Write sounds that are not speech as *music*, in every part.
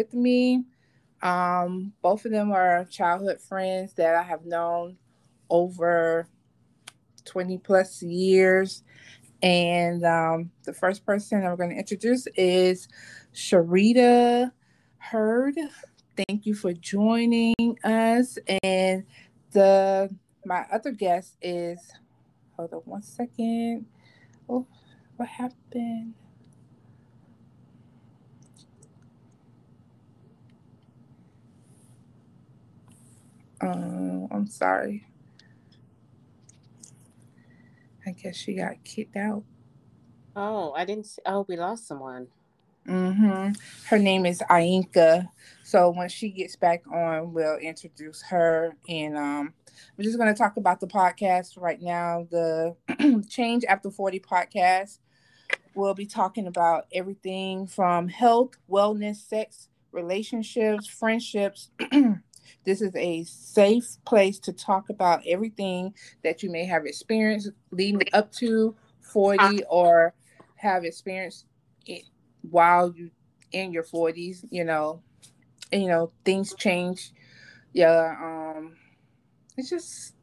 with me. Um, both of them are childhood friends that I have known over 20 plus years. And um, the first person I'm going to introduce is Sharita Hurd. Thank you for joining us. And the my other guest is hold on one second. Oh, what happened? Um, I'm sorry. I guess she got kicked out. Oh, I didn't see. Oh, we lost someone. Mm-hmm. Her name is Ainka. So when she gets back on, we'll introduce her. And um, we're just going to talk about the podcast right now. The *clears throat* Change After 40 podcast. We'll be talking about everything from health, wellness, sex, relationships, friendships. *clears throat* this is a safe place to talk about everything that you may have experienced leading up to 40 or have experienced it while you in your 40s you know. And, you know things change. Yeah um it's just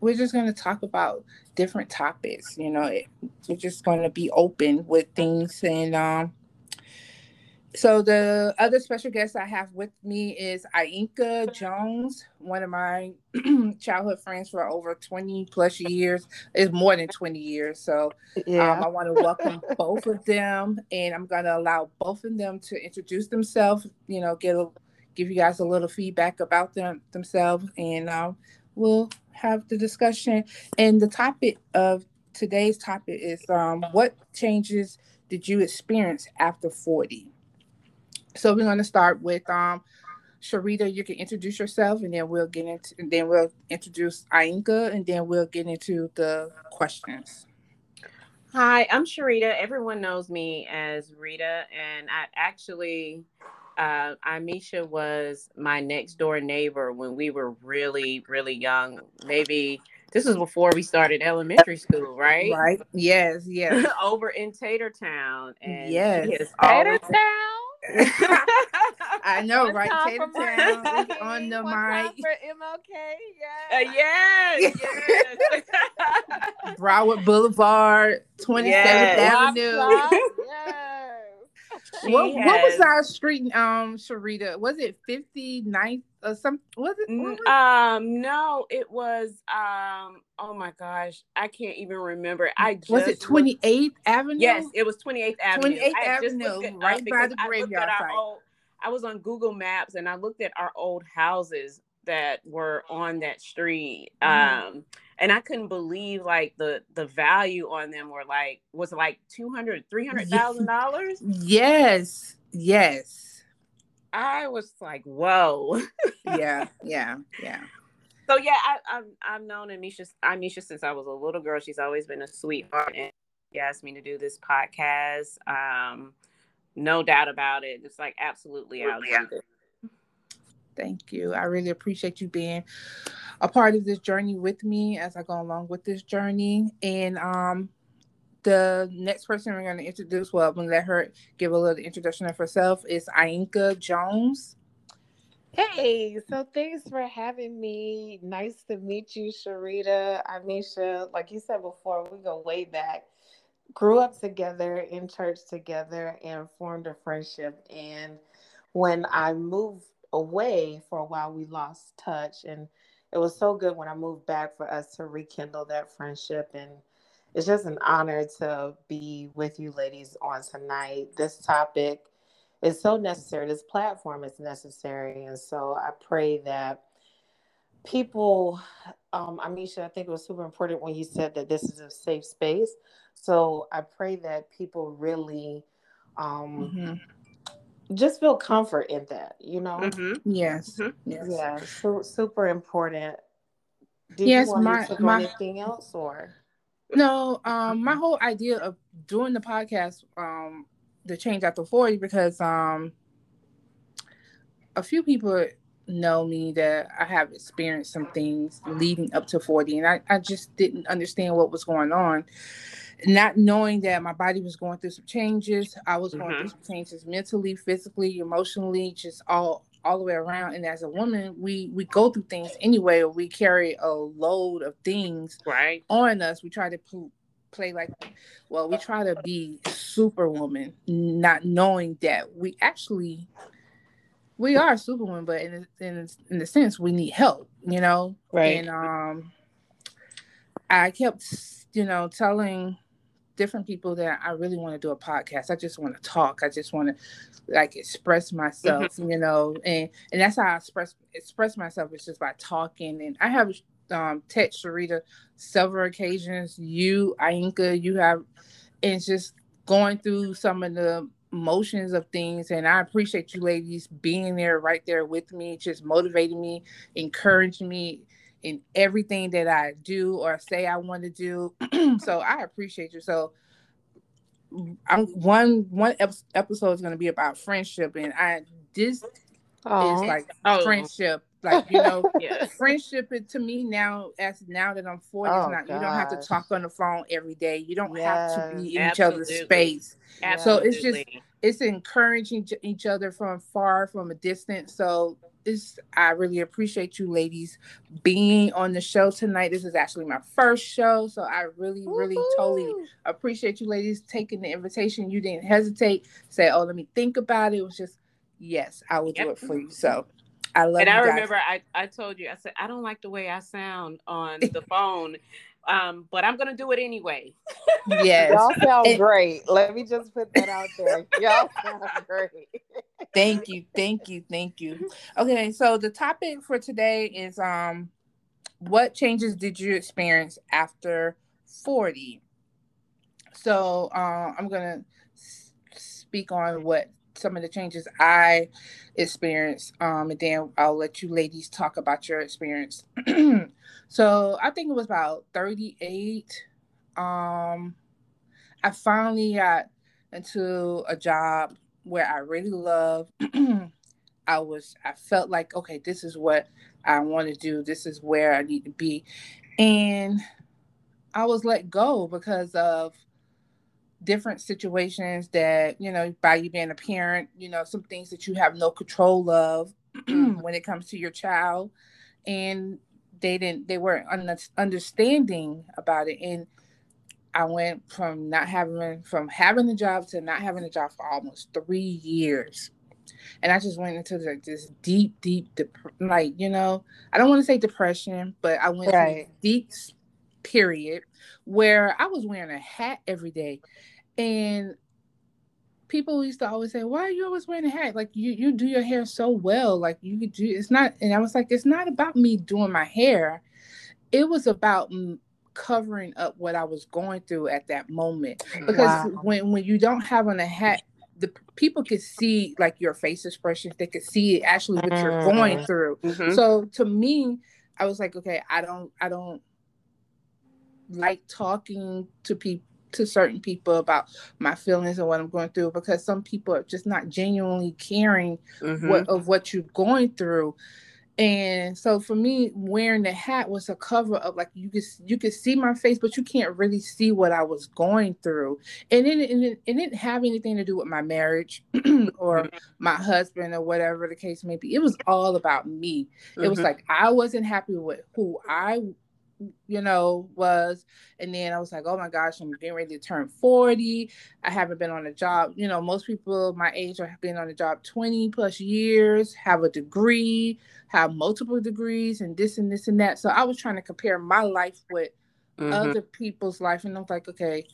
we're just going to talk about different topics you know. It, we're just going to be open with things and um so the other special guest I have with me is Ainka Jones, one of my *clears throat* childhood friends for over 20 plus years. It's more than 20 years. So yeah. um, I want to welcome both of them and I'm going to allow both of them to introduce themselves, you know, get a, give you guys a little feedback about them themselves and um, we'll have the discussion. And the topic of today's topic is um, what changes did you experience after 40? So we're going to start with um, Sharita. You can introduce yourself, and then we'll get into, and then we'll introduce Ainka, and then we'll get into the questions. Hi, I'm Sharita. Everyone knows me as Rita, and I actually, uh, Amisha was my next door neighbor when we were really, really young. Maybe this was before we started elementary school, right? Right. Yes. Yes. *laughs* Over in Tatertown, and yes, Tatertown. *laughs* I know, right? Tater Town *laughs* on the mic. For MLK, yeah. Uh, yes, *laughs* yes. Broward Boulevard, 27th yes. Avenue. yes. What, has, what was our street, um, Sharita? Was it 59th or some? Was it? Was it? Um, no, it was. Um, oh my gosh, I can't even remember. I just was it 28th Avenue. Yes, it was 28th Avenue. 28th Avenue, right by the graveyard site. Old, I was on Google Maps and I looked at our old houses that were on that street. Mm-hmm. Um, and I couldn't believe like the the value on them were like was like 200 300,000 dollars. Yes. Yes. I was like, whoa. yeah, *laughs* yeah, yeah. So yeah, I, I've I've known Amisha Amisha since I was a little girl. She's always been a sweetheart, and she asked me to do this podcast. Um, no doubt about it. It's like absolutely, absolutely. Thank you. I really appreciate you being a part of this journey with me as I go along with this journey. And um, the next person we're going to introduce, well, I'm going to let her give a little introduction of herself, is Ainka Jones. Hey, so thanks for having me. Nice to meet you, Sharita, Amisha. Like you said before, we go way back. Grew up together in church together and formed a friendship. And when I moved away for a while, we lost touch. And it was so good when I moved back for us to rekindle that friendship. And it's just an honor to be with you ladies on tonight. This topic is so necessary. This platform is necessary. And so I pray that people, um, Amisha, I think it was super important when you said that this is a safe space. So I pray that people really um, mm-hmm just feel comfort in that, you know? Mm-hmm. Yes. Mm-hmm. yes. Yeah. So super important. Did yes, you want my, to my, anything else or? No, um, my whole idea of doing the podcast, um, the change after 40, because um a few people know me that I have experienced some things leading up to 40 and I, I just didn't understand what was going on. Not knowing that my body was going through some changes. I was going Mhm. through some changes mentally, physically, emotionally, just all all the way around. And as a woman, we we go through things anyway. We carry a load of things Right. on us. We try to pl- play like, well, we try to be superwoman, not knowing that we actually we are superwoman, but in in in the sense we need help, you know. Right. And um, I kept, you know, telling different people that I really want to do a podcast. I just want to talk. I just want to like express myself, you know, and and that's how I express express myself is just by talking. And I have um text Sharita several occasions. You, Ainka, you have, and it's just going through some of the motions of things. And I appreciate you ladies being there right there with me, just motivating me, encouraging me in everything that I do or say I want to do. *clears throat* so I appreciate you. So I'm one one episode is going to be about friendship, and I this Aw. is like Oh. friendship, like you know. *laughs* Yes. Friendship it- to me now, as now that I'm 40, Oh, not you don't have to talk on the phone every day. You don't have to be in each other's Absolutely. space. Yeah. So it's just- It's encouraging each other from far, from a distance. So it's I really appreciate you ladies being on the show tonight. This is actually my first show, so I really, really, totally appreciate you ladies taking the invitation. You didn't hesitate, say, "Oh, let me think about it." It was just, yes, I will do it for you. So I love and you I guys. remember I, I told you, I said, I don't like the way I sound on the phone, um, but I'm going to do it anyway. yes, Y'all sound And- great. Let me just put that out there. Y'all *laughs* sound great. thank you, thank you, thank you. Okay, so the topic for today is um, what changes did you experience after forty? So uh, I'm gonna speak on what some of the changes I experienced, um, and then I'll let you ladies talk about your experience. *clears throat* so I think it was about 38. Um, I finally got into a job where I really love. *clears throat* I was, I felt like, okay, this is what I want to do. This is where I need to be. And I was let go because of different situations that, you know, by you being a parent, you know, some things that you have no control of mm-hmm. *clears throat* when it comes to your child. And they didn't, they weren't un- understanding about it. And I went from not having from having a job to not having a job for almost three years, and I just went into like this deep, deep, dep- like you know, I don't want to say depression, but I went Right. deep period where I was wearing a hat every day, and people used to always say, "Why are you always wearing a hat? Like you you do your hair so well, like you could do." It's not, and I was like, "It's not about me doing my hair. It was about." covering up what I was going through at that moment because Wow. when when you don't have on a hat the people could see like your face expressions they could see actually what you're going Mm. through Mhm. so to me i was like okay i don't i don't like talking to people to certain people about my feelings and what i'm going through because some people are just not genuinely caring Mhm. what of what you're going through. And so for me wearing the hat was a cover up like you could you could see my face but you can't really see what i was going through. And it, it, it didn't have anything to do with my marriage *clears throat* or my husband or whatever the case may be. It was all about me. It was Mhm. like i wasn't happy with who i you know was. And then i was like oh my gosh i'm getting ready to turn 40 i haven't been on a job you know most people my age have been on a job 20 plus years have a degree have multiple degrees and this and this and that. So i was trying to compare my life with Mhm. other people's life and i was like okay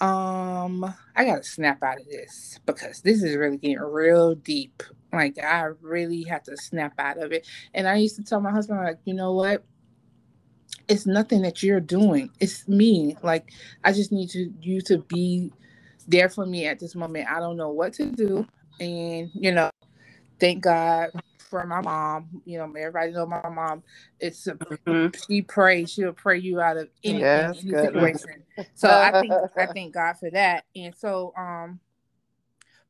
um i gotta snap out of this because this is really getting real deep. Like i really have to snap out of it. And i used to tell my husband like you know what it's nothing that you're doing. It's me. Like i just need to you to be there for me at this moment. I don't know what to do. And you know thank god for my mom. You know everybody know my mom. It's a, Mhm. she prays she'll pray you out of anything Yes, any good. situation. So i think i *laughs* thank god for that. And so um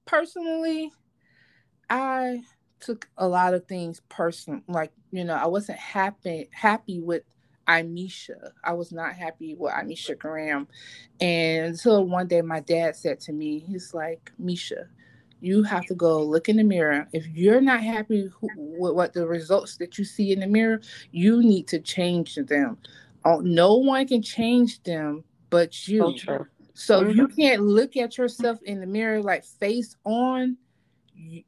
personally i took a lot of things personal like you know i wasn't happy happy with Imisha. I was not happy with Imisha Graham. And until one day my dad said to me, he's like, Misha, you have to go look in the mirror. If you're not happy with what the results that you see in the mirror, you need to change them. Oh, no one can change them but you. So, so mm-hmm. you can't look at yourself in the mirror like face on, you,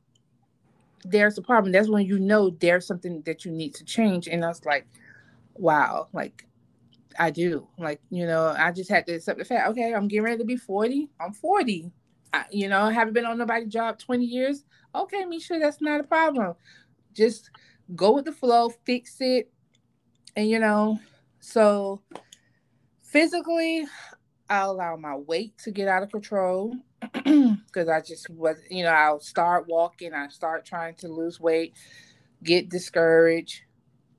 there's a problem. That's when you know there's something that you need to change. And I was like, wow, like I do. Like, you know, I just had to accept the fact, okay, I'm getting ready to be 40. I'm 40. I, you know, haven't been on nobody's job 20 years. Okay, Misha, that's not a problem. Just go with the flow, fix it. And, you know, so physically, I allow my weight to get out of control *clears throat* because I just was, you know, I'll start walking, I start trying to lose weight, get discouraged,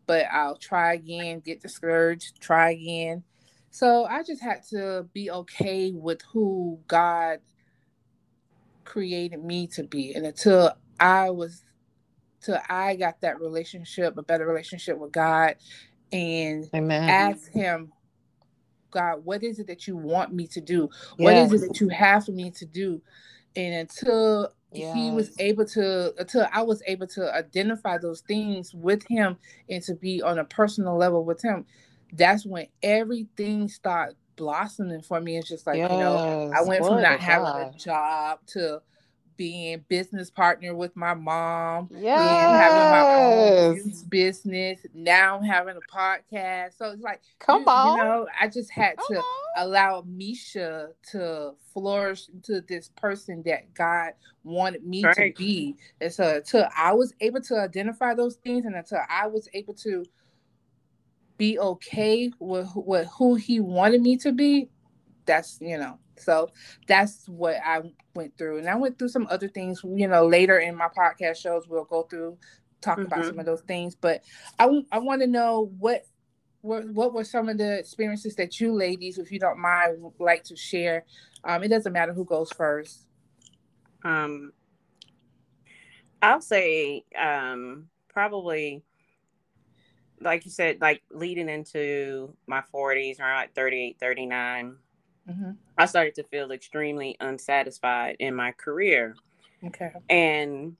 but I'll try again, get discouraged, try again. So I just had to be okay with who God created me to be. And until I was, till I got that relationship, a better relationship with God, and Amen. ask Him, God, what is it that you want me to do? What yes. is it that you have for me to do? And until yes. he was able to, uh, until I was able to identify those things with him and to be on a personal level with him, that's when everything started blossoming for me. It's just like, yes. you know, I went from not having a job to being business partner with my mom, yeah, having my own business. Now having a podcast. So it's like, come you, on, you know, I just had come to on. allow Misha to flourish into this person that God wanted me right. to be. And so until I was able to identify those things, and until I was able to be okay with, with who He wanted me to be, that's you know so that's what I went through. And I went through some other things, you know, later in my podcast shows, we'll go through, talk mm-hmm. about some of those things. But I, I want to know what, what, what were some of the experiences that you ladies, if you don't mind, would like to share? Um, it doesn't matter who goes first. Um, I'll say um, probably like you said, like leading into my 40s, around like 38, 39, mm-hmm. I started to feel extremely unsatisfied in my career. Okay. And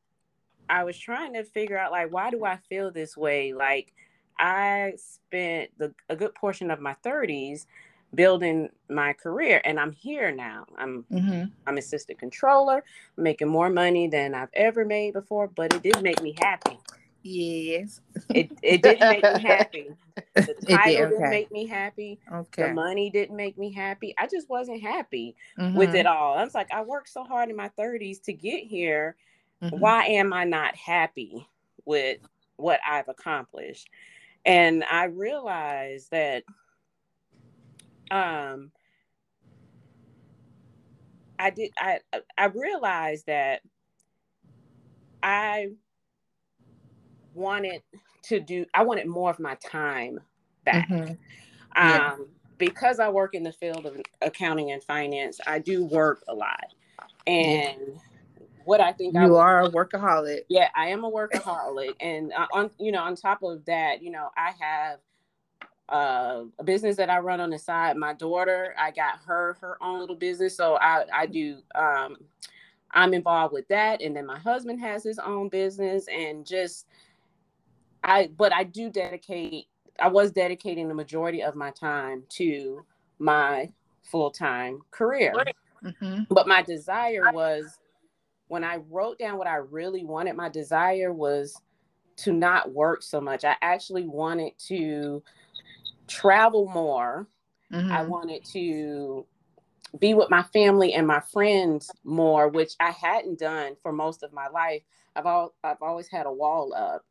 I was trying to figure out like why do I feel this way? Like I spent the, a good portion of my 30s building my career and I'm here now. I'm mm-hmm. I'm assistant controller, making more money than I've ever made before, but it did make me happy. Yes. It it didn't make me *laughs* happy. The title did, okay. didn't make me happy. Okay. The money didn't make me happy. I just wasn't happy mm-hmm. with it all. I was like, I worked so hard in my 30s to get here. Mm-hmm. Why am I not happy with what I've accomplished? And I realized that um I did I I realized that I wanted to do i wanted more of my time back mm-hmm. yeah. um, because i work in the field of accounting and finance i do work a lot and yeah. what i think you I, are a workaholic yeah i am a workaholic and on you know on top of that you know i have uh, a business that I run on the side. My daughter, I got her her own little business, so I I do um, I'm involved with that, and then my husband has his own business, and just I but I do dedicate I was dedicating the majority of my time to my full-time career. Mm-hmm. But my desire was when I wrote down what I really wanted, my desire was to not work so much. I actually wanted to travel more. Mm-hmm. I wanted to be with my family and my friends more, which I hadn't done for most of my life. I've all I've always had a wall up.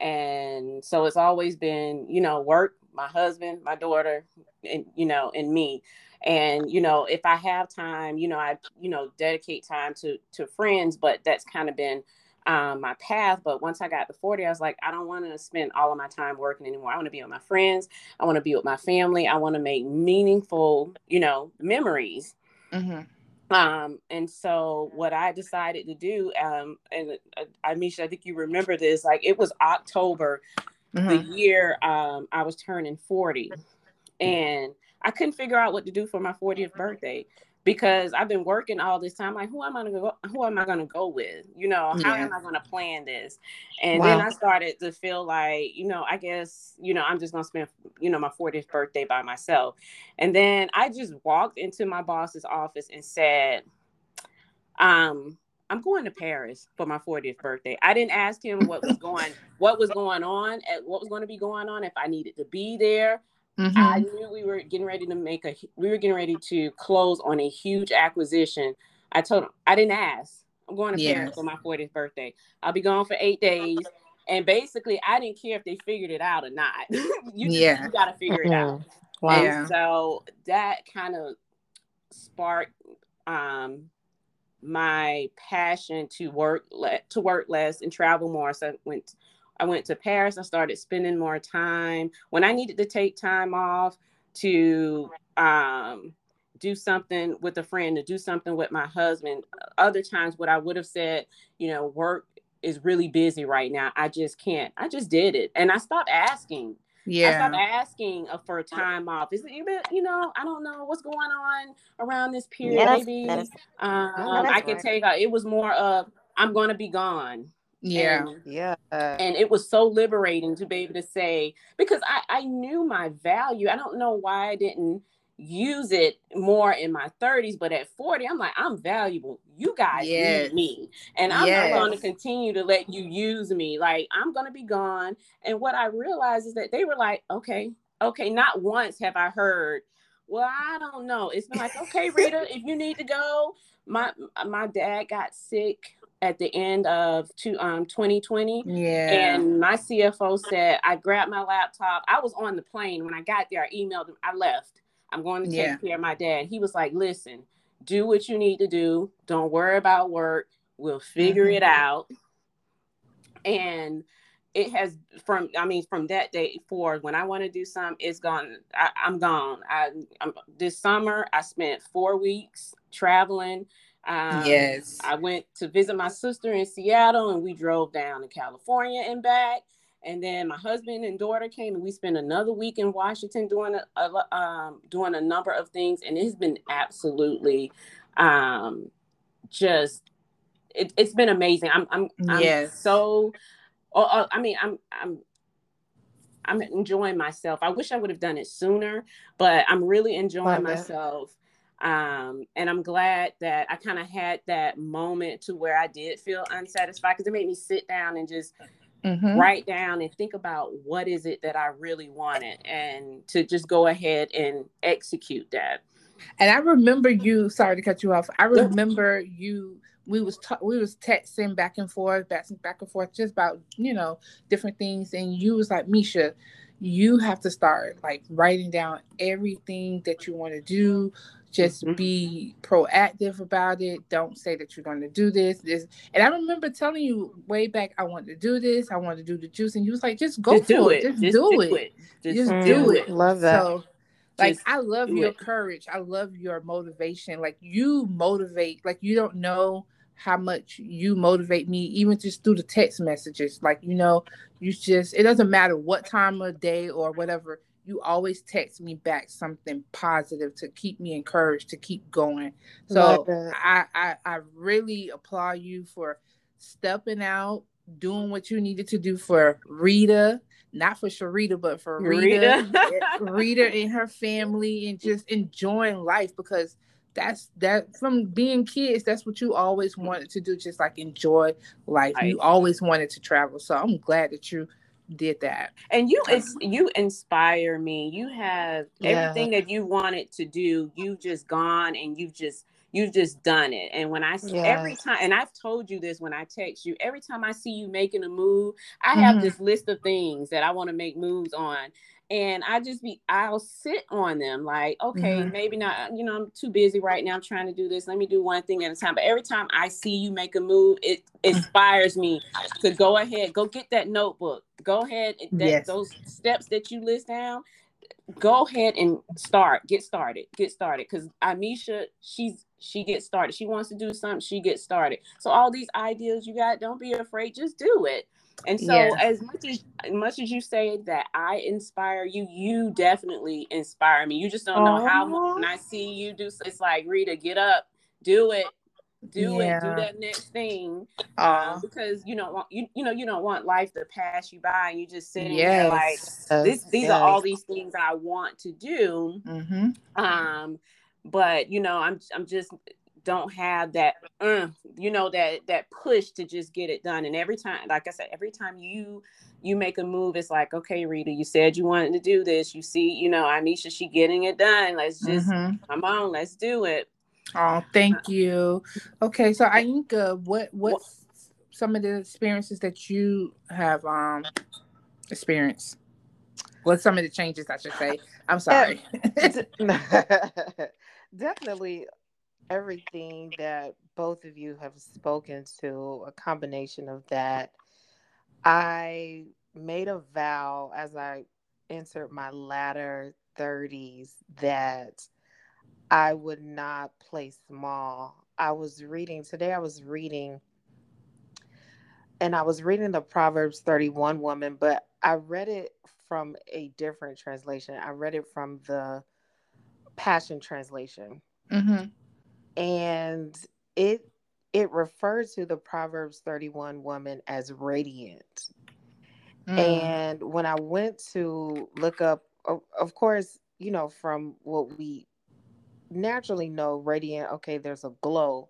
And so it's always been, you know, work, my husband, my daughter, and you know, and me. And you know, if I have time, you know, I you know dedicate time to to friends, but that's kind of been um, my path. But once I got to 40, I was like, I don't want to spend all of my time working anymore. I want to be with my friends. I want to be with my family. I want to make meaningful, you know, memories. Mm-hmm. Um, and so what I decided to do, um, and uh, Amisha, I think you remember this, like it was October mm-hmm. the year um, I was turning 40. And I couldn't figure out what to do for my 40th birthday because I've been working all this time. Like, who am I gonna go? Who am I gonna go with? You know, how yeah. am I gonna plan this? And wow. then I started to feel like, you know, I guess, you know, I'm just gonna spend, you know, my 40th birthday by myself. And then I just walked into my boss's office and said, um, I'm going to Paris for my 40th birthday. I didn't ask him what was *laughs* going what was going on at what was going to be going on if I needed to be there. Mm-hmm. I knew we were getting ready to make a we were getting ready to close on a huge acquisition. I told him I didn't ask. I'm going to yes. Paris for my 40th birthday. I'll be gone for eight days. And basically, I didn't care if they figured it out or not. *laughs* you just, yeah. you got to figure it out. Wow. And so that kind of sparked um, my passion to work le- to work less and travel more. So I went I went to Paris. I started spending more time when I needed to take time off to um, do something with a friend, to do something with my husband. Other times, what I would have said, you know, work is really busy right now. I just can't. I just did it, and I stopped asking. Yeah. I stopped asking for time off. Is it even, you know, I don't know what's going on around this period. Yeah, Maybe um, I can right. take a, it was more of I'm gonna be gone. Yeah. And, yeah. And it was so liberating to be able to say, because I, I knew my value. I don't know why I didn't use it more in my 30s, but at 40, I'm like, I'm valuable. You guys yes. need me. And I'm yes. not going to continue to let you use me. Like, I'm going to be gone. And what I realized is that they were like, okay, okay, not once have I heard, well, I don't know. It's been like, okay, Rita, *laughs* if you need to go, my my dad got sick at the end of two, um 2020. Yeah. And my CFO said I grabbed my laptop. I was on the plane when I got there. I emailed him. I left. I'm going to take yeah. care of my dad. He was like, listen, do what you need to do. Don't worry about work. We'll figure mm-hmm. it out. And it has from I mean from that day forward when I want to do something, it's gone. I, am gone. I I'm, this summer I spent four weeks traveling. Um, yes, I went to visit my sister in Seattle, and we drove down to California and back. And then my husband and daughter came, and we spent another week in Washington doing a, a um, doing a number of things, and it's been absolutely um, just it, has been amazing. I'm I'm, I'm yes. so. Oh, oh, I mean, I'm I'm I'm enjoying myself. I wish I would have done it sooner, but I'm really enjoying myself. Um, and I'm glad that I kind of had that moment to where I did feel unsatisfied because it made me sit down and just mm-hmm. write down and think about what is it that I really wanted and to just go ahead and execute that. And I remember you, sorry to cut you off. I remember you we was ta- we was texting back and forth, back, back and forth just about, you know, different things and you was like, "Misha, you have to start like writing down everything that you want to do just mm-hmm. be proactive about it. Don't say that you're going to do this. This, and I remember telling you way back, I want to do this. I want to do the juice, and you was like, just go just for it. it. Just, just do, do, it. it. Just, just do, do it. Love that. So, like I love your it. courage. I love your motivation. Like you motivate. Like you don't know how much you motivate me, even just through the text messages. Like you know, you just it doesn't matter what time of day or whatever you always text me back something positive to keep me encouraged to keep going. So I, I I really applaud you for stepping out, doing what you needed to do for Rita, not for Sharita, but for Rita, Rita, eh, Rita and her family, and just enjoying life because that's that from being kids that's what you always wanted to do just like enjoy life. You always wanted to travel. So i'm glad that you did that. And you is you inspire me. You have yeah. everything that you wanted to do, you've just gone and you've just you've just done it. And when I every time and I've told you this when I text you, every time I see you making a move, I have mm-hmm. this list of things that I want to make moves on and I just be I'll sit on them like okay mm-hmm. maybe not you know I'm too busy right now I'm trying to do this let me do one thing at a time but every time I see you make a move it inspires me to go ahead go get that notebook go ahead that, yes. those steps that you list down go ahead and start get started get started because Amisha she's she gets started. She wants to do something, she gets started. So all these ideas you got, don't be afraid, just do it. And so yeah. as much as, much as you say that I inspire you, you definitely inspire me. You just don't know how much when I see you do it's like Rita, get up, do it, do yeah. it, do that next thing. Um, because you don't want you you know you don't want life to pass you by and you just sitting yes. there like this these yes. are all these things I want to do. Mm-hmm. Um, but you know, I'm I'm just don't have that uh, you know that that push to just get it done. And every time like i said every time you you make a move it's like okay rita you said you wanted to do this. You see you know Amisha she getting it done. Let's just mm-hmm. come on let's do it. Oh thank you. Okay so Ainka, what what's some of the experiences that you have um experienced? What some of the changes i should say. I'm sorry. *laughs* Definitely everything that both of you have spoken to, a combination of that. I made a vow as I entered my latter 30s that I would not play small. I was reading today, I was reading, and I was reading the Proverbs 31 woman, but I read it from a different translation. I read it from the Passion Translation. Mm-hmm and it it refers to the Proverbs 31 woman as radiant. Mm. And when I went to look up, of, of course, you know, from what we naturally know, radiant, okay, there's a glow.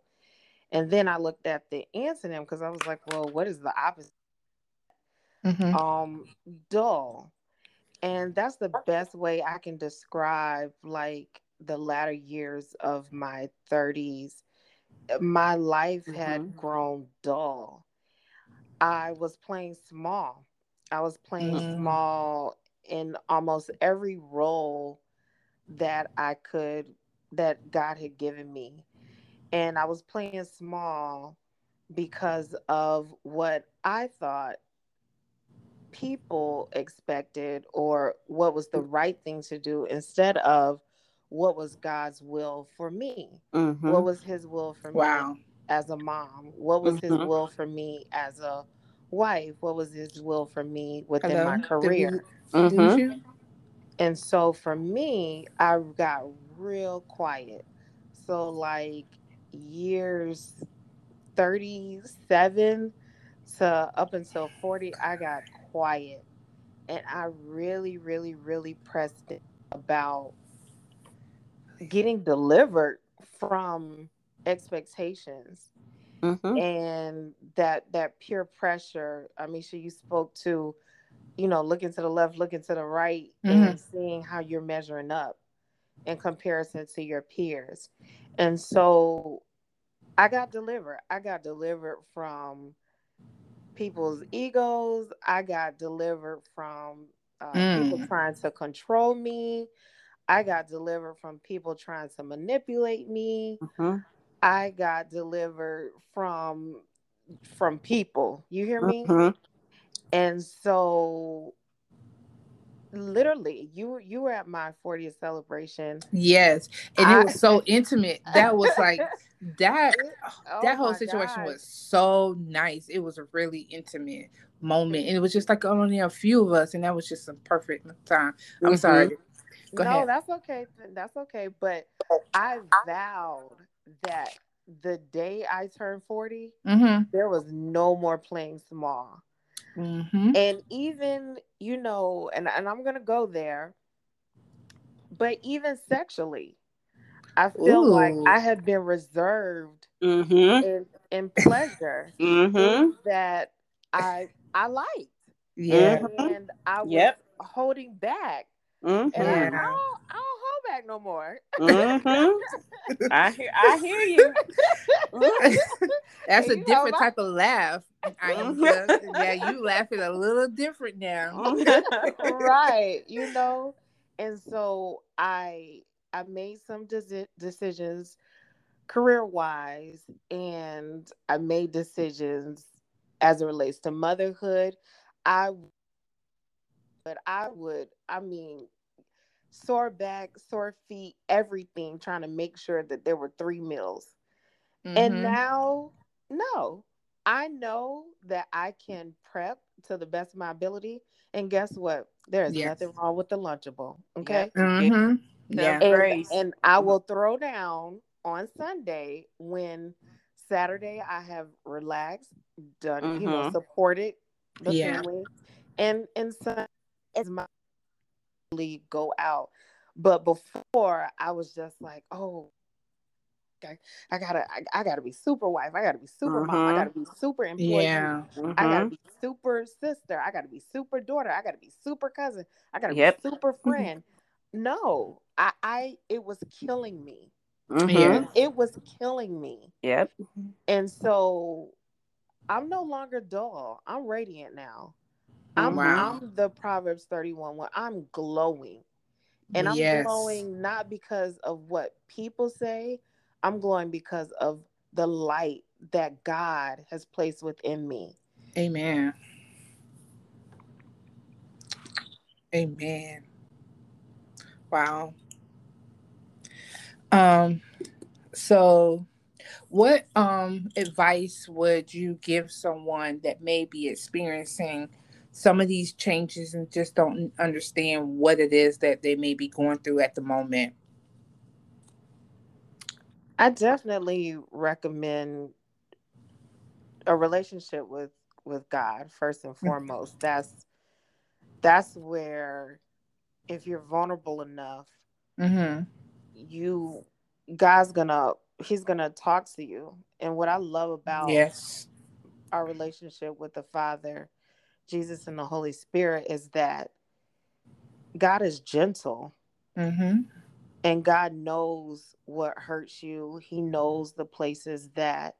And then I looked at the antonym because I was like, well, what is the opposite? Mm-hmm. Um, dull. And that's the best way I can describe like the latter years of my 30s, my life mm-hmm. had grown dull. I was playing small. I was playing mm. small in almost every role that I could, that God had given me. And I was playing small because of what I thought people expected or what was the right thing to do instead of what was God's will for me? Mm-hmm. What was His will for wow. me as a mom? What was mm-hmm. His will for me as a wife? What was His will for me within Hello? my career? Mm-hmm. And so for me, I got real quiet. So, like years 37 to up until 40, I got quiet. And I really, really, really pressed it about getting delivered from expectations mm-hmm. and that that peer pressure i mean so you spoke to you know looking to the left looking to the right mm-hmm. and seeing how you're measuring up in comparison to your peers and so i got delivered i got delivered from people's egos i got delivered from uh, mm. people trying to control me I got delivered from people trying to manipulate me. Mm-hmm. I got delivered from from people. You hear me? Mm-hmm. And so literally you you were at my 40th celebration. Yes. And I, it was so intimate. That was like *laughs* that oh that whole situation God. was so nice. It was a really intimate moment. And it was just like only a few of us and that was just a perfect time. I'm mm-hmm. sorry Go no, ahead. that's okay. That's okay. But I vowed that the day I turned 40, mm-hmm. there was no more playing small. Mm-hmm. And even, you know, and, and I'm going to go there, but even sexually, I feel Ooh. like I had been reserved mm-hmm. in, in pleasure *laughs* mm-hmm. that I I liked. Yeah. And I was yep. holding back Mm-hmm. And I don't, I don't hold back no more. Mm-hmm. *laughs* I hear, I hear you. That's a different type of laugh. Mm-hmm. Just, yeah, you laughing a little different now. right, you know. And so I I made some de- decisions career wise, and I made decisions as it relates to motherhood. I but I would, I mean, sore back, sore feet, everything, trying to make sure that there were three meals. Mm-hmm. And now, no, I know that I can prep to the best of my ability. And guess what? There's yes. nothing wrong with the Lunchable. Okay. Mm-hmm. Yeah. And, and I will throw down on Sunday when Saturday I have relaxed, done, mm-hmm. you know, mm-hmm. supported the yeah. family. And and Sunday is my go out. But before I was just like, oh, I, I gotta I, I, gotta be super wife. I gotta be super mom. I mm-hmm. gotta be super employee. Yeah. Mm-hmm. I gotta mm-hmm. be super sister. I gotta be super daughter. I gotta be super cousin. I gotta yep. be super friend. no, I, I it was killing me. Mm-hmm. Yeah. It was killing me. Yep. And so I'm no longer dull. I'm radiant now. I'm, wow. I'm the Proverbs 31 one. I'm glowing. And I'm yes. glowing not because of what people say, I'm glowing because of the light that God has placed within me. Amen. Amen. Wow. Um so what um advice would you give someone that may be experiencing some of these changes and just don't understand what it is that they may be going through at the moment? I definitely recommend a relationship with with God first and mm. foremost. That's that's where if you're vulnerable enough, mm-hmm. you God's gonna He's gonna talk to you. And what I love about yes our relationship with the Father Jesus and the Holy Spirit is that God is gentle. Mm-hmm. And God knows what hurts you. He knows the places that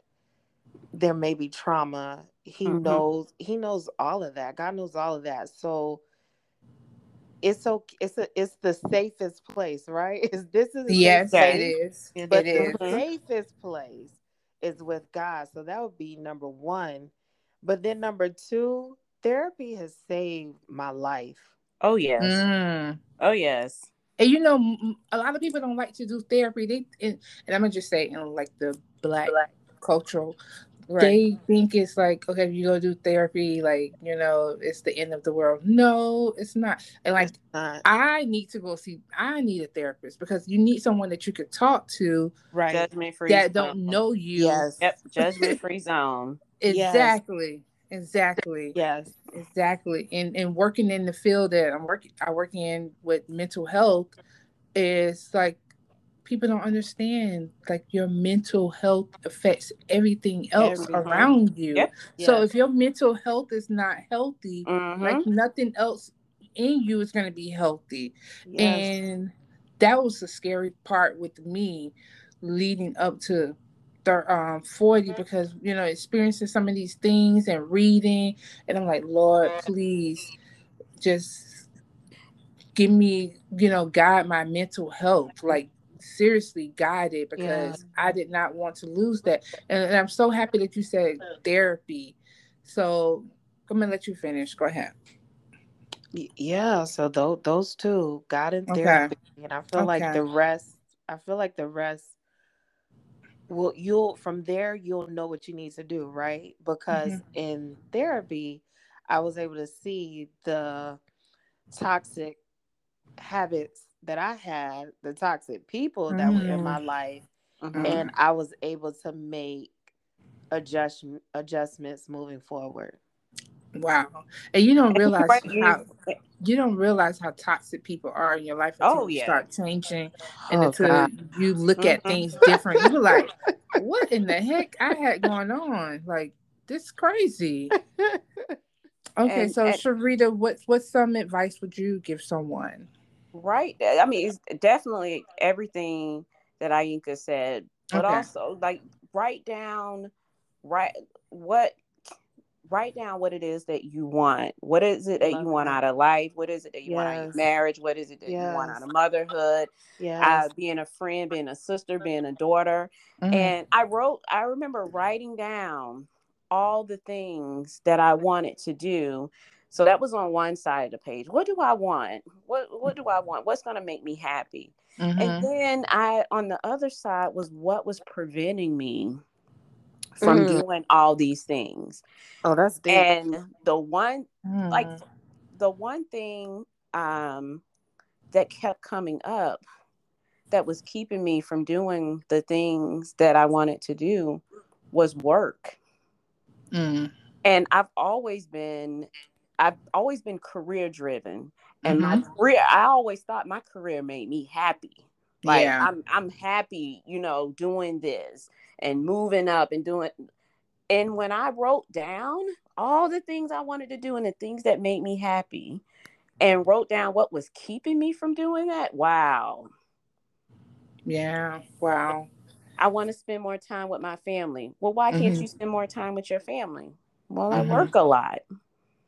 there may be trauma. He mm-hmm. knows he knows all of that. God knows all of that. So it's so it's a it's the safest place, right? *laughs* Is this is yes, it is. But it the is. safest place is with God. So that would be number one. But then number two, therapy has saved my life. Oh yes. Mm. Oh yes. And you know, a lot of people don't like to do therapy. They and, and I'm gonna just say, in like the black, black. cultural, right. they think it's like okay, if you go do therapy, like you know, it's the end of the world. No, it's not. And like, not. I need to go see. I need a therapist because you need someone that you could talk to, right? Judgment free that zone. don't know you. Yes. Yep. Judgment free zone. *laughs* exactly. Yes. Exactly. Yes. Exactly. And and working in the field that I'm working I work in with mental health is like people don't understand like your mental health affects everything else everything. around you. Yep. So yes. if your mental health is not healthy, mm-hmm. like nothing else in you is going to be healthy. Yes. And that was the scary part with me leading up to um 40 because you know experiencing some of these things and reading and i'm like lord please just give me you know guide my mental health like seriously guide it because yeah. i did not want to lose that and, and, i'm so happy that you said therapy so i'm gonna let you finish go ahead yeah so those those two god and therapy okay. and i feel okay. like the rest i feel like the rest well you'll from there you'll know what you need to do right because mm-hmm. in therapy i was able to see the toxic habits that i had the toxic people that mm-hmm. were in my mm-hmm. life mm-hmm. and i was able to make adjust adjustments moving forward Wow. And you don't realize how you don't realize how toxic people are in your life until oh, yeah. you start changing and oh, until God. you look at mm-hmm. things different. You're like, *laughs* what in the heck I had going on? Like this crazy. Okay, and, so and, Sharita, what what's some advice would you give someone? Right. I mean, it's definitely everything that Ayinka said, but okay. also like write down right what write down what it is that you want. What is it that you want out of life? What is it that you yes. want out of marriage? What is it that yes. you want out of motherhood? Yeah, uh, being a friend, being a sister, being a daughter. Mm-hmm. And I wrote, I remember writing down all the things that I wanted to do So that was on one side of the page. What do I want? What what do I want? What's going to make me happy? Mm-hmm. And then I on the other side was what was preventing me from mm. doing all these things. Oh, that's deep. And the one mm. like the one thing um that kept coming up that was keeping me from doing the things that I wanted to do was work. Mm. And I've always been I've always been career driven. And mm-hmm. my career, I always thought my career made me happy. Like yeah. I'm I'm happy, you know, doing this and moving up and doing and when I wrote down all the things I wanted to do and the things that made me happy and wrote down what was keeping me from doing that, wow. Yeah, wow. I want to spend more time with my family. Well, why can't mm-hmm. you spend more time with your family? Well, I mm-hmm. work a lot.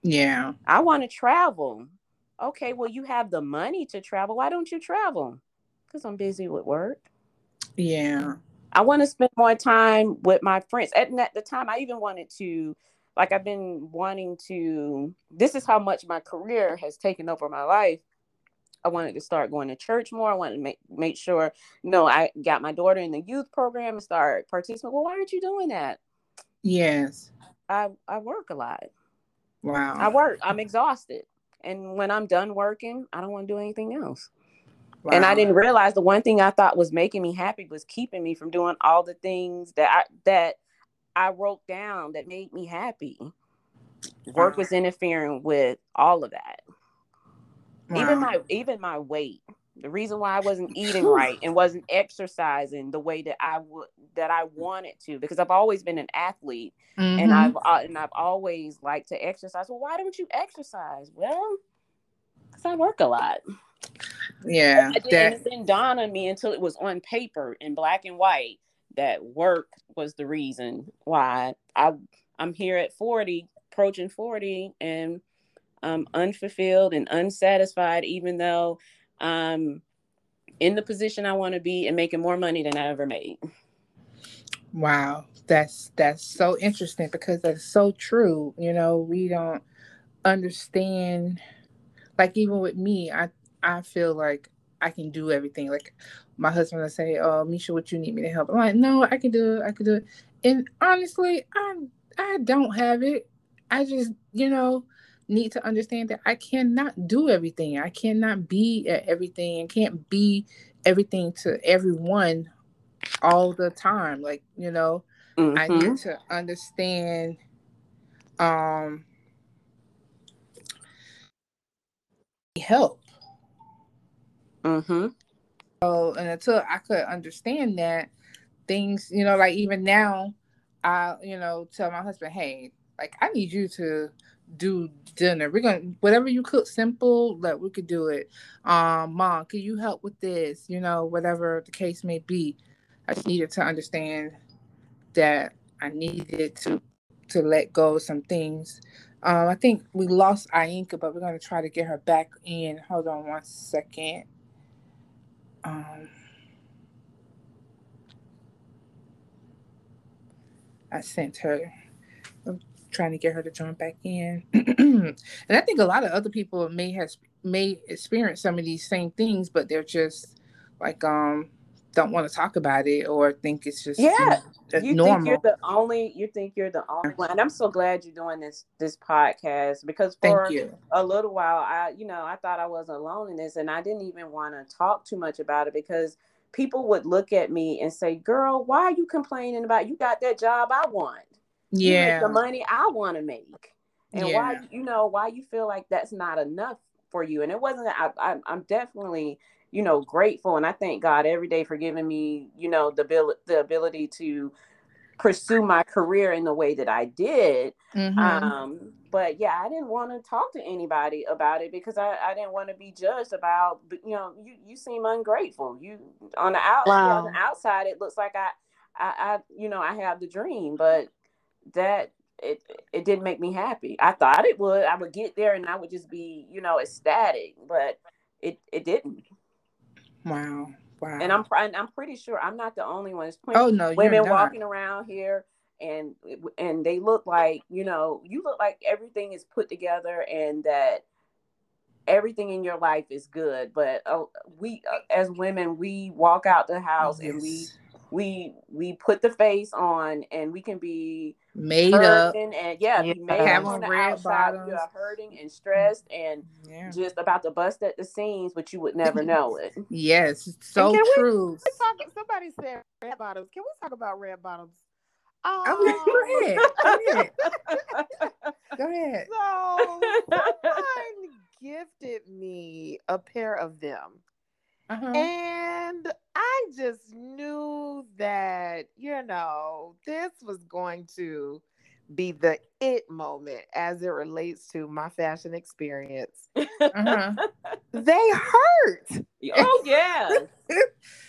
Yeah. I want to travel. Okay, well, you have the money to travel. Why don't you travel? Because I'm busy with work. Yeah. I want to spend more time with my friends. At, at the time, I even wanted to, like, I've been wanting to. This is how much my career has taken over my life. I wanted to start going to church more. I wanted to make make sure, you know, I got my daughter in the youth program and start participating. Well, why aren't you doing that? Yes. I I work a lot. Wow. I work. I'm exhausted. And when I'm done working, I don't want to do anything else. Wow. And I didn't realize the one thing I thought was making me happy was keeping me from doing all the things that I that I wrote down that made me happy. Work was interfering with all of that. Wow. Even my even my weight. The reason why I wasn't eating *laughs* right and wasn't exercising the way that I would that I wanted to because I've always been an athlete mm-hmm. and I've uh, and I've always liked to exercise. Well, why don't you exercise? Well, because I work a lot. Yeah, that... it didn't dawn on me until it was on paper in black and white that work was the reason why I I'm here at 40, approaching 40, and I'm unfulfilled and unsatisfied, even though I'm in the position I want to be and making more money than I ever made. Wow, that's that's so interesting because that's so true. You know, we don't understand. Like even with me, I I feel like I can do everything. Like my husband will say, "Oh, Misha, what you need me to help?" I'm like, "No, I can do it. I can do it." And honestly, I I don't have it. I just, you know, need to understand that I cannot do everything. I cannot be at everything and can't be everything to everyone all the time. Like, you know, mm-hmm. I need to understand um help. Mm-hmm. So and until I could understand that things, you know, like even now, I, you know, tell my husband, hey, like I need you to do dinner. We're gonna whatever you cook simple, like we could do it. Um, mom, can you help with this? You know, whatever the case may be. I just needed to understand that I needed to to let go of some things. Um, I think we lost Ainka, but we're gonna try to get her back in. Hold on one second. Um, I sent her I'm trying to get her to join back in. *clears throat* and I think a lot of other people may have may experience some of these same things, but they're just like um don't want to talk about it or think it's just yeah you normal. think you're the only you think you're the only one and i'm so glad you're doing this this podcast because for a little while i you know i thought i was alone in this and i didn't even want to talk too much about it because people would look at me and say girl why are you complaining about you got that job i want. Yeah the money i want to make. And yeah. why you know why you feel like that's not enough for you. And it wasn't I, I i'm definitely you know grateful and i thank god every day for giving me you know the ability the ability to pursue my career in the way that i did mm-hmm. um but yeah i didn't want to talk to anybody about it because i, I didn't want to be judged about you know you you seem ungrateful you on the out wow. on the outside it looks like I, I i you know i have the dream but that it it didn't make me happy. I thought it would. I would get there and I would just be, you know, ecstatic, but it it didn't. Wow. Wow. And I'm and I'm pretty sure I'm not the only one. There's plenty oh, no, women walking around here and and they look like you know you look like everything is put together and that everything in your life is good but uh, we uh, as women we walk out the house yes. and we we we put the face on and we can be made up and yeah, yeah. be made up on the outside. Bottoms. You're hurting and stressed and yeah. just about to bust at the seams, but you would never *laughs* know it. yes, so true. We, talk, somebody said red bottoms. Can we talk about red bottoms? Oh, go um, ahead. Go ahead. *laughs* go ahead. So someone gifted me a pair of them. Uh-huh. And I just knew that, you know, this was going to be the it moment as it relates to my fashion experience. Uh-huh. they hurt. Oh, *laughs* yeah.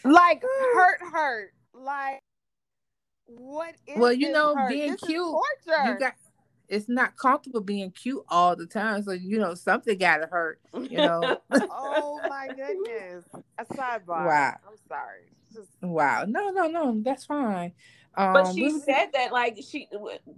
like, hurt, hurt. Like, what is Well, you know, being cute, you got it's not comfortable being cute all the time. So you know something gotta hurt. You know. *laughs* *laughs* oh my goodness. A sidebar. Wow. I'm sorry. Just... Wow. No, no, no. That's fine. Um, but she said that like she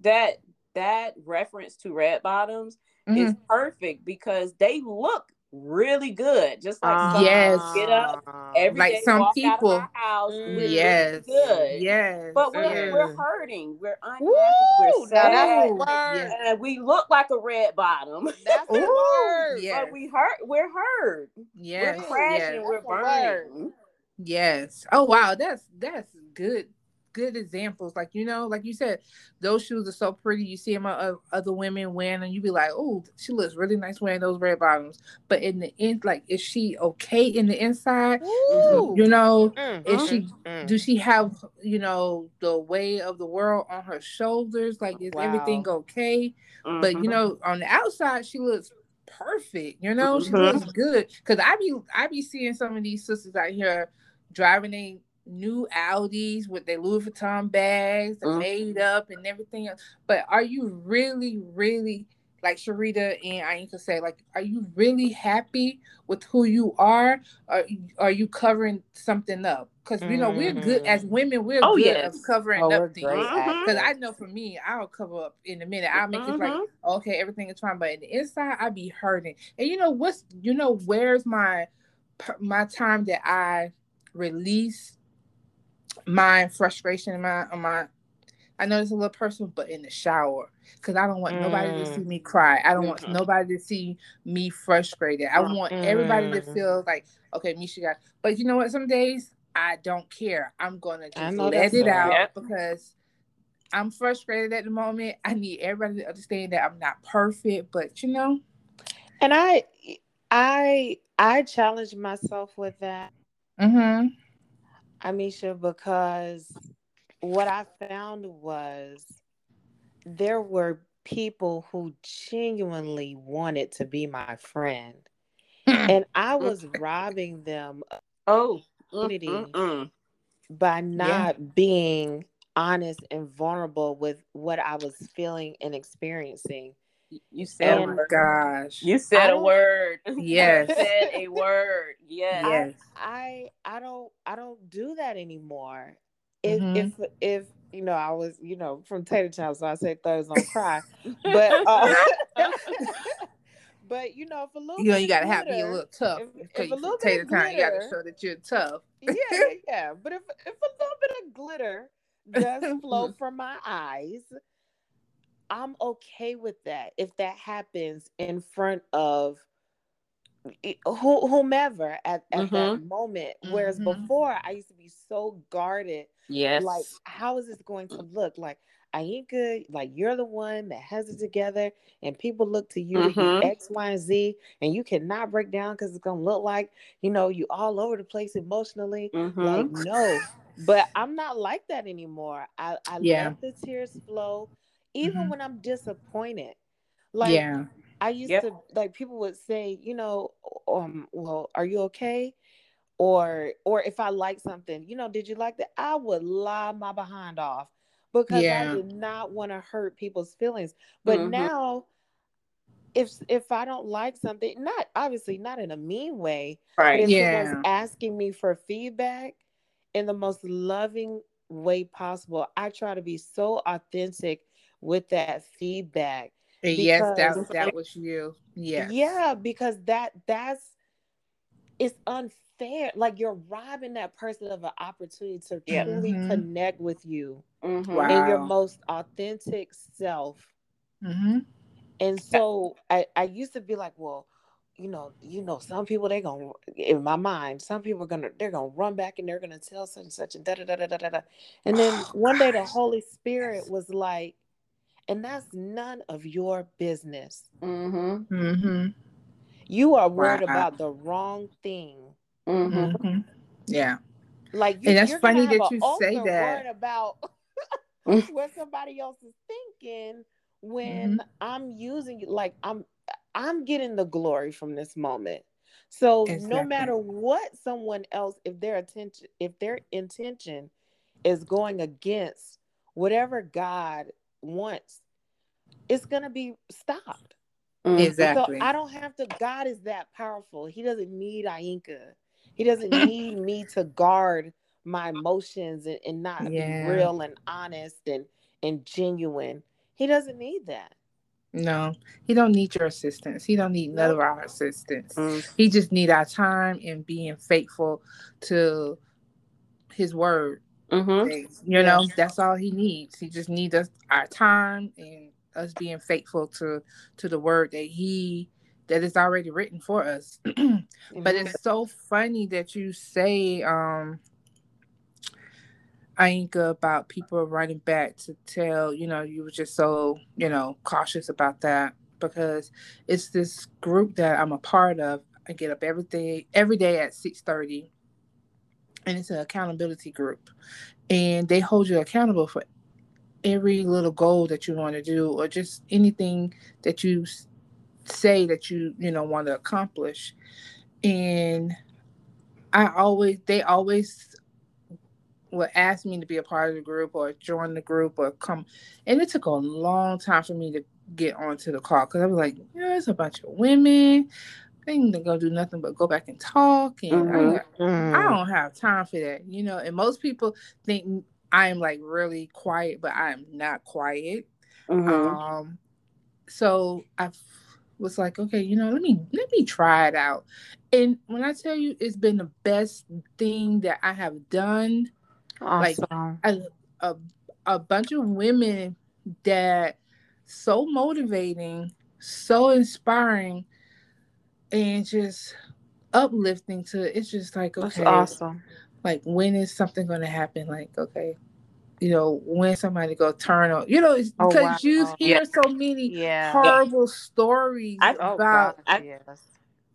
that that reference to red bottoms mm-hmm. is perfect because they look really good. Just like uh, yes, get up every like some people. house, mm, yes, good. Yes, but we're, yes. we're hurting. We're unhappy. Woo, we're sad. Yes. And we look like a red bottom. That's the *laughs* word. Yes. But we hurt. We're hurt. Yes, we're crashing. Yes. We're burning. Yes. Oh wow, that's that's good good examples. Like you know, like you said, those shoes are so pretty. You see them uh, other women wearing, and you be like, "Oh, she looks really nice wearing those red bottoms." But in the end, like, is she okay in the inside? Ooh. You know, mm-hmm. is she? Mm-hmm. Do she have you know the weight of the world on her shoulders? Like, is wow. everything okay? Mm-hmm. But you mm-hmm. know, on the outside, she looks perfect. You know, she looks mm-hmm. good. Cause I be I be seeing some of these sisters out here driving a new Audis with their Louis Vuitton bags mm-hmm. made up and everything else. But are you really, really like Sharita and Ainka say, like, are you really happy with who you are? Or are you covering something up? Because you know we're good as mm. women. We're oh, good yes. at covering oh, up things. Because mm-hmm. I know for me, I'll cover up in a minute. I'll make mm-hmm. it like mm-hmm. okay, everything is fine, but in the inside, I be hurting. And you know what's you know where's my my time that I release my frustration and my my I know it's a little personal, but in the shower. Because I don't want mm. nobody to see mm. me cry. I don't mm-hmm. want nobody to see me frustrated. I want mm. everybody to feel like, okay, Misha got but you know what? Some days I don't care. I'm gonna just let it out yep. because I'm frustrated at the moment. I need everybody to understand that I'm not perfect, but you know. And I I I challenge myself with that. Mm-hmm. Amisha, because what I found was there were people who genuinely wanted to be my friend. Mm. and I mm. was robbing them oh opportunity by not yeah. being honest and vulnerable with what I was feeling and experiencing. You said, oh my gosh, you said a word. *laughs* Yes, you said a word. Yes. yes. I, I, I don't, I don't do that anymore. If, mm-hmm. if, if you know, I was, you know, from Tater Town, so I say thugs don't cry. *laughs* but, uh, *laughs* but you know, if a little, you know, you gotta have be a little tough. If, if a little Tater Town, you gotta show that you're tough. yeah, yeah. But if if a little bit of glitter does flow from my eyes I'm okay with that if that happens in front of whomever at, at mm-hmm. that moment. Whereas mm-hmm. before, I used to be so guarded. Yes. Like, how is this going to look? Like, I ain't good. Like, you're the one that has it together, and people look to you mm-hmm. X, Y, and Z, and you cannot break down because it's going to look like, you know, you all over the place emotionally. Mm-hmm. Like, no. But I'm not like that anymore. I, I yeah. let the tears flow even mm-hmm. when I'm disappointed. Like yeah. I used yep. to like people would say, you know, um, well, are you okay? Or or if I like something, you know, did you like that? I would lie my behind off because yeah. I did not want to hurt people's feelings. But mm-hmm. now if if I don't like something, not obviously not in a mean way, right? If yeah. asking me for feedback in the most loving way possible. I try to be so authentic with that feedback. Yes, that that was you. Yeah. Yeah, because that that's it's unfair. Like you're robbing that person of an opportunity to yeah. truly mm-hmm. connect with you mm-hmm. wow. in your most authentic self. Mm-hmm. And so I, I used to be like, well, you know, you know, some people they gonna in my mind, some people are gonna they're gonna run back and they're gonna tell such and such and da da da da da da. And then oh, *sighs* one day the Holy Spirit was like, and that's none of your business. Mm-hmm. Mm-hmm. You are worried wow. about the wrong thing. Mm-hmm. mm-hmm. Yeah. Like, you, and that's funny that you say that. Worried about *laughs* what somebody else is thinking when mm-hmm. I'm using like I'm I'm getting the glory from this moment. So exactly. no matter what someone else, if their attention, if their intention is going against whatever God wants, it's gonna be stopped. Mm-hmm. Exactly. So I don't have to. God is that powerful. He doesn't need Ainka. He doesn't *laughs* need me to guard my emotions and, and not yeah. be real and honest and and genuine. He doesn't need that. No, he don't need your assistance. He don't need none of our assistance. Mm. He just need our time and being faithful to his word. Mm-hmm. You know, yeah. that's all he needs. He just needs us our time and us being faithful to to the word that he that is already written for us. *clears throat* mm-hmm. But it's so funny that you say um Ainka about people running back to tell, you know, you were just so, you know, cautious about that because it's this group that I'm a part of. I get up every day every day at 6:30 and it's an accountability group. And they hold you accountable for every little goal that you want to do or just anything that you say that you, you know, want to accomplish. And I always they always would ask me to be a part of the group or join the group or come. And it took a long time for me to get onto the call because I was like, it's a bunch of women. They ain't gonna do nothing but go back and talk, and mm-hmm. I, I mm-hmm. don't have time for that, you know. And most people think I am like really quiet, but I am not quiet. Mm-hmm. Um, so I was like, okay, you know, let me let me try it out. And when I tell you, it's been the best thing that I have done Awesome. Like a, a, a bunch of women that so motivating, so inspiring, and just uplifting to it's just like okay That's awesome like when is something going to happen like okay you know when somebody go turn on you know because oh, wow. you hear yeah. so many yeah. horrible stories I, oh, about I, yes.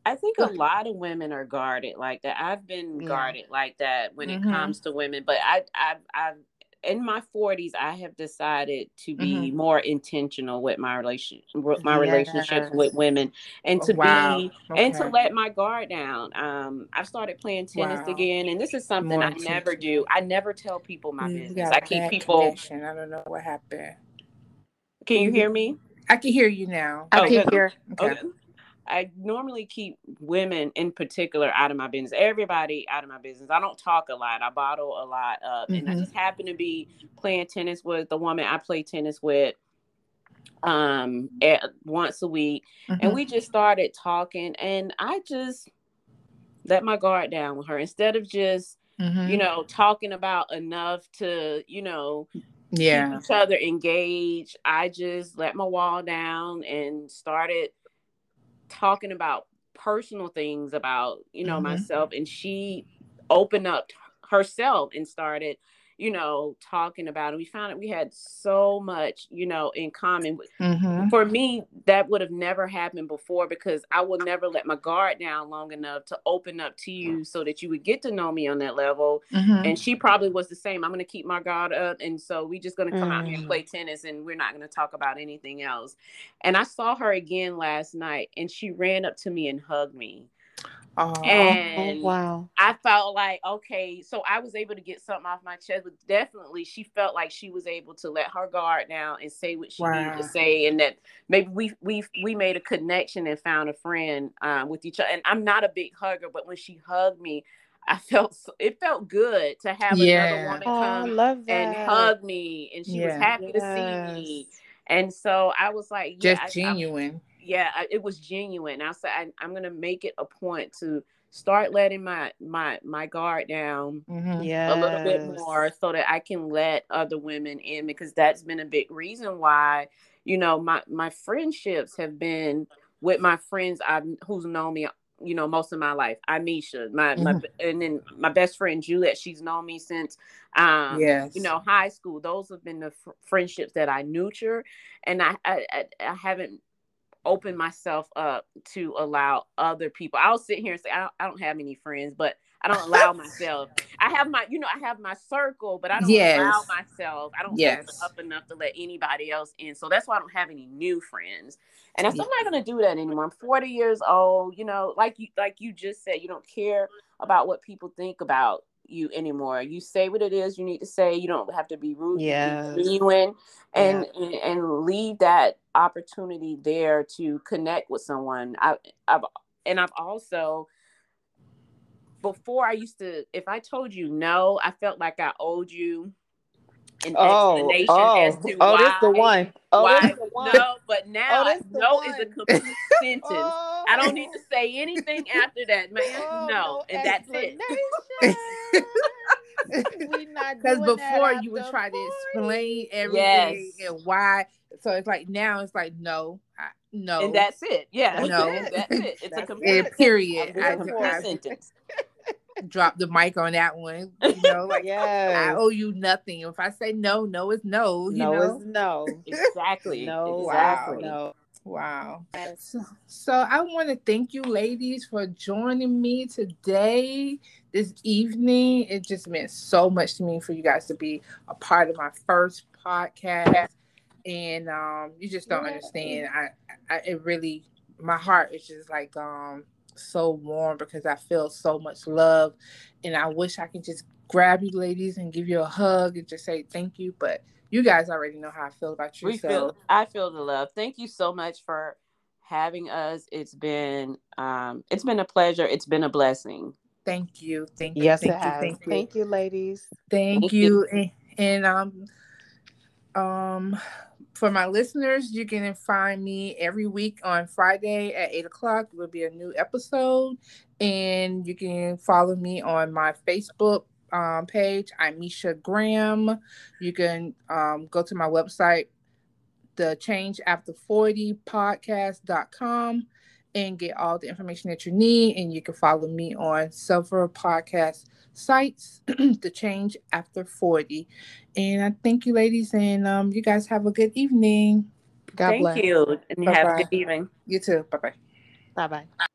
I think a lot of women are guarded like that. I've been yeah. guarded like that when mm-hmm. it comes to women, but I, I, I, in my forties, I have decided to be mm-hmm. more intentional with my relation, my yes. relationships with women, and to wow. be okay. and to let my guard down. Um, I've started playing tennis wow. again, and this is something more I never do. I never tell people my you business. I keep people. Connection. I don't know what happened. Can you hear me? I can hear you now. I oh, can hear. Okay. okay. I normally keep women in particular out of my business. Everybody out of my business. I don't talk a lot. I bottle a lot up, mm-hmm. and I mm-hmm. just happen to be playing tennis with the woman I play tennis with um at, once a week mm-hmm. and we just started talking and i just let my guard down with her instead of just mm-hmm. you know talking about enough to you know yeah each other engaged i just let my wall down and started talking about personal things about you know mm-hmm. myself and she opened up herself and started you know, talking about it. We found that we had so much, you know, in common. Mm-hmm. For me, that would have never happened before because I will never let my guard down long enough to open up to you so that you would get to know me on that level. Mm-hmm. And she probably was the same. I'm going to keep my guard up. And so we just going to come mm-hmm. out here and play mm. tennis and we're not going to talk about anything else. And I saw her again last night and she ran up to me and hugged me. Oh, and oh, wow. I felt like, okay, so I was able to get something off my chest, but definitely she felt like she was able to let her guard down and say what she wow. needed to say. And that maybe we we we made a connection and found a friend um, with each other. And I'm not a big hugger, but when she hugged me, I *laughs* felt so, it felt good to have Yeah. another woman Oh, come and hug me, and she was Yeah. happy to see me. And so I was like, yeah, Just I- I- genuine. Yeah, I- it was genuine. I said I, I'm gonna make it a point to start letting my my my guard down Mhm. Yeah. a little bit more so that I can let other women in because that's been a big reason why you know my my friendships have been with my friends I've who's known me you know most of my life Amisha my, my Mhm. and then my best friend Juliet she's known me since um yes. you know high school those have been the fr- friendships that I nurture and I, I I I haven't opened myself up to allow other people I'll sit here and say I don't, I don't have any friends but I don't allow *laughs* myself I have my you know I have my circle but I don't Yes. allow myself I don't Yes. open up enough to let anybody else in so that's why I don't have any new friends and I said, Yeah. I'm not going to do that anymore. I'm 40 years old. You know, like you like you just said, you don't care about what people think about you anymore. You say what it is you need to say. You don't have to be rude. Be genuine, and, and and leave that opportunity there to connect with someone. I, I've and I've also before I used to, if I told you no, I felt like I owed you an Oh, explanation oh, as to oh, why. the one. Oh, why the one. no, but oh, now Oh, this the no is a complete *laughs* sentence. Oh. I don't oh. need to say anything after that, man. Oh, no, and that's it. Explanation. *laughs* we not Because before you would after try to explain everything Yes. and why. So it's like now it's like no, I, no, And that's it. Yeah, No. that's it. It's a That's complete, and period. it's I, a complete I sentence. *laughs* dropped the mic on that one. You know, *laughs* like I owe you nothing. If I say no, no is no. You no know. is no. Exactly. No, exactly. no. Wow. So, so I want to thank you, ladies, for joining me today, this evening. It just meant so much to me for you guys to be a part of my first podcast, and um, you just don't Yay. understand. I, I, it really, my heart is just like um so warm because I feel so much love, and I wish I could just grab you, ladies, and give you a hug and just say thank you, but. You guys already know how I feel about you. We so feel I feel the love. Thank you so much for having us. It's been um it's been a pleasure. It's been a blessing. Thank you. Thank you. Yes, thank it you. has. Thank you. Thank you, ladies. Thank Thank you. And, and um um for my listeners, you can find me every week on Friday at eight o'clock. It Will be a new episode, and you can follow me on my Facebook um, page. I'm Misha Graham. You can um, go to my website, the Change After Forty Podcast.com, and get all the information that you need. And you can follow me on several podcast sites, *clears throat* The Change After 40. And I thank you, ladies, and um, you guys have a good evening. God Thank bless. you. And you have a good evening. You too. Bye bye. Bye bye.